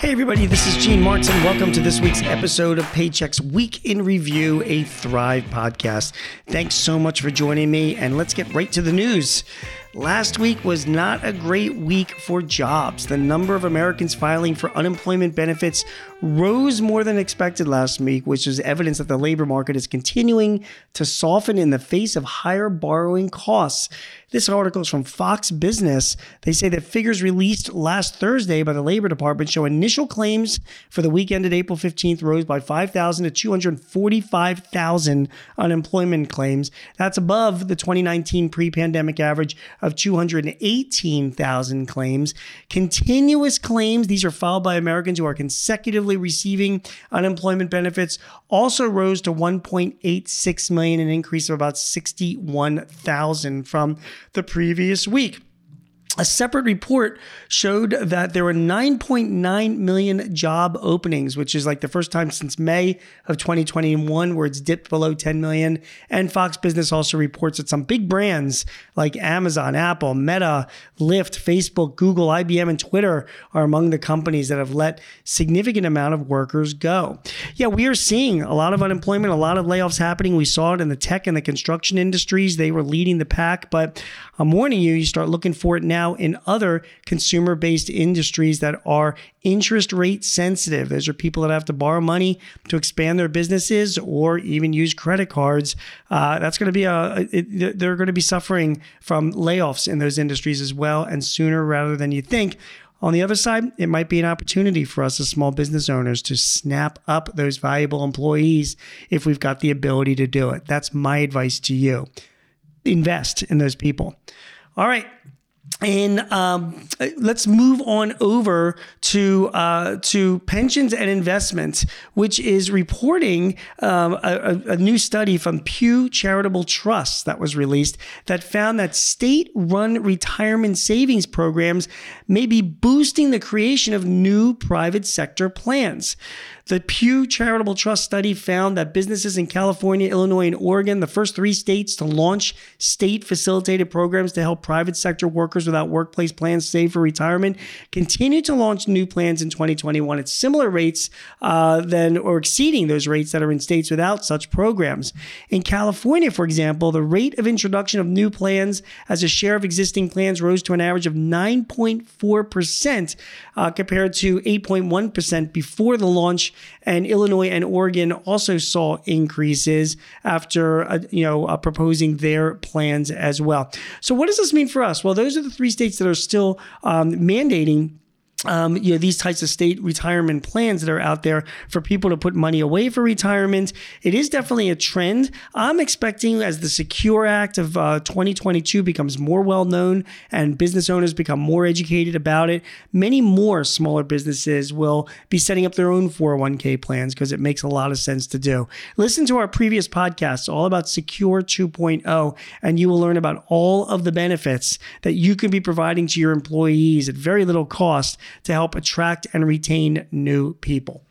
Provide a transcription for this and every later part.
Hey, everybody, this is Gene Marks, and welcome to this week's episode of Paychex Week in Review, a Thrive podcast. Thanks so much for joining me, and let's get right to the news. Last week was not a great week for jobs. The number of Americans filing for unemployment benefits rose more than expected last week, which is evidence that the labor market is continuing to soften in the face of higher borrowing costs. This article is from Fox Business. They say that figures released last Thursday by the Labor Department show initial claims for the week ended April 15th rose by 5,000 to 245,000 unemployment claims. That's above the 2019 pre pandemic average of 218,000 claims. Continuous claims, these are filed by Americans who are consecutively receiving unemployment benefits, also rose to 1.86 million, an increase of about 61,000 from the previous week. A separate report showed that there were 9.9 million job openings, which is like the first time since May of 2021 where it's dipped below 10 million. And Fox Business also reports that some big brands like Amazon, Apple, Meta, Lyft, Facebook, Google, IBM, and Twitter are among the companies that have let significant amount of workers go. Yeah, we are seeing a lot of unemployment, a lot of layoffs happening. We saw it in the tech and the construction industries. They were leading the pack, but I'm warning you, you start looking for it now in other consumer based industries that are interest rate sensitive. Those are people that have to borrow money to expand their businesses or even use credit cards. Uh, that's going to be a, it, they're going to be suffering from layoffs in those industries as well, and sooner rather than you think. On the other side, it might be an opportunity for us as small business owners to snap up those valuable employees if we've got the ability to do it. That's my advice to you. Invest in those people. All right, and um, let's move on over to uh, to pensions and investments, which is reporting um, a, a, new study from Pew Charitable Trust that was released that found that state-run retirement savings programs may be boosting the creation of new private sector plans. The Pew Charitable Trust study found that businesses in California, Illinois, and Oregon, the first three states to launch state facilitated programs to help private sector workers without workplace plans save for retirement, continue to launch new plans in 2021 at similar rates uh, than or exceeding those rates that are in states without such programs. In California, for example, the rate of introduction of new plans as a share of existing plans rose to an average of 9.4% uh, compared to 8.1% before the launch and Illinois and Oregon also saw increases after uh, you know uh, proposing their plans as well. So what does this mean for us? Well, those are the three states that are still um, mandating um, you know these types of state retirement plans that are out there for people to put money away for retirement. It is definitely a trend. I'm expecting as the Secure Act of uh, 2022 becomes more well known and business owners become more educated about it, many more smaller businesses will be setting up their own 401k plans because it makes a lot of sense to do. Listen to our previous podcasts all about Secure 2.0, and you will learn about all of the benefits that you can be providing to your employees at very little cost to help attract and retain new people.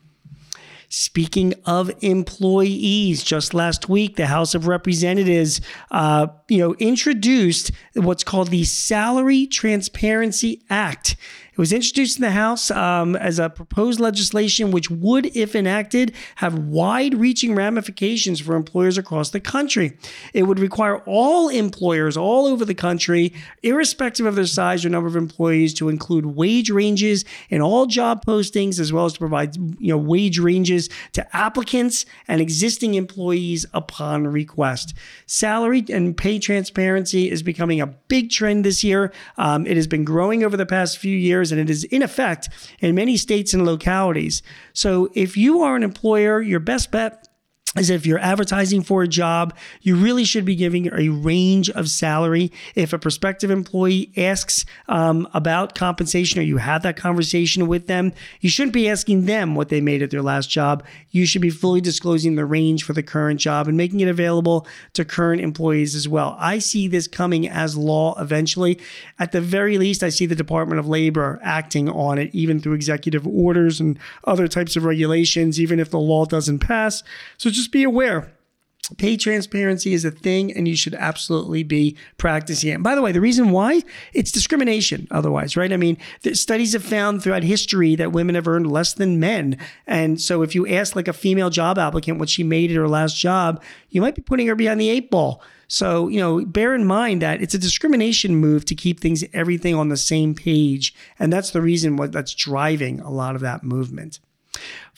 Speaking of employees, just last week, the House of Representatives, uh, you know, introduced what's called the Salary Transparency Act. It was introduced in the House um, as a proposed legislation which would, if enacted, have wide reaching ramifications for employers across the country. It would require all employers all over the country, irrespective of their size or number of employees, to include wage ranges in all job postings, as well as to provide you know, wage ranges to applicants and existing employees upon request. Salary and pay transparency is becoming a big trend this year. Um, it has been growing over the past few years and it is in effect in many states and localities. So if you are an employer, your best bet is if you're advertising for a job, you really should be giving a range of salary. If a prospective employee asks um, about compensation or you have that conversation with them, you shouldn't be asking them what they made at their last job. You should be fully disclosing the range for the current job and making it available to current employees as well. I see this coming as law eventually. At the very least, I see the Department of Labor acting on it, even through executive orders and other types of regulations, even if the law doesn't pass. So just be aware pay transparency is a thing and you should absolutely be practicing it. And by the way, the reason why it's discrimination otherwise, right? I mean, studies have found throughout history that women have earned less than men. And so if you ask like a female job applicant what she made at her last job, you might be putting her behind the eight ball. So, you know, bear in mind that it's a discrimination move to keep things everything on the same page. And that's the reason what that's driving a lot of that movement.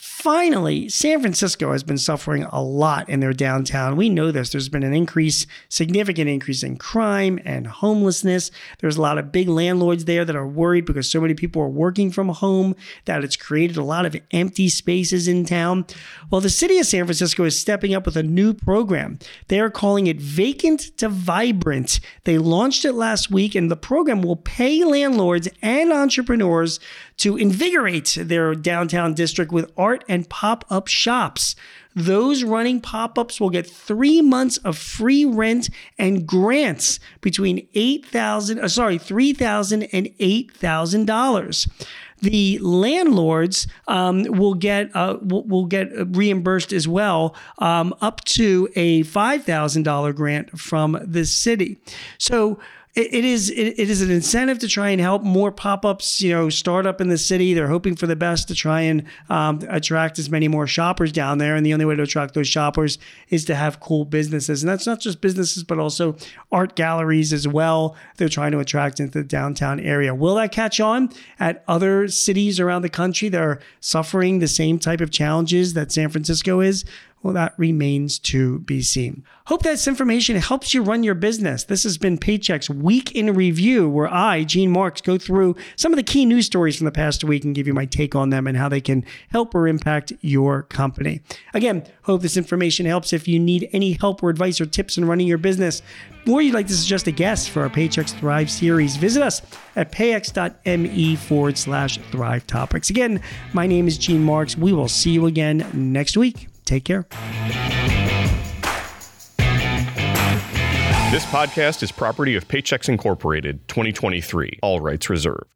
Finally, San Francisco has been suffering a lot in their downtown. We know this. There's been an increase, significant increase in crime and homelessness. There's a lot of big landlords there that are worried because so many people are working from home that it's created a lot of empty spaces in town. Well, the city of San Francisco is stepping up with a new program. They are calling it Vacant to Vibrant. They launched it last week, and the program will pay landlords and entrepreneurs to invigorate their downtown district with art and pop up shops. Those running pop ups will get three months of free rent and grants between eight thousand, uh, sorry, three thousand and eight thousand dollars the landlords um, will get uh, will, will, get reimbursed as well, um, up to a five thousand dollar grant from the city. So it, it is it, it is an incentive to try and help more pop-ups you know start up in the city. They're hoping for the best to try and um, attract as many more shoppers down there. And the only way to attract those shoppers is to have cool businesses. And that's not just businesses but also art galleries as well. They're trying to attract into the downtown area. Will that catch on at other cities around the country that are suffering the same type of challenges that san francisco is well, that remains to be seen. Hope this information helps you run your business. This has been Paychex Week in Review, where I, Gene Marks, go through some of the key news stories from the past week and give you my take on them and how they can help or impact your company. Again, hope this information helps. If you need any help or advice or tips in running your business, or you'd like to suggest a guest for our Paychex Thrive series, visit us at payx.me forward slash thrive topics. Again, my name is Gene Marks. We will see you again next week. Take care. This podcast is property of Paychex Incorporated, 2023, all rights reserved.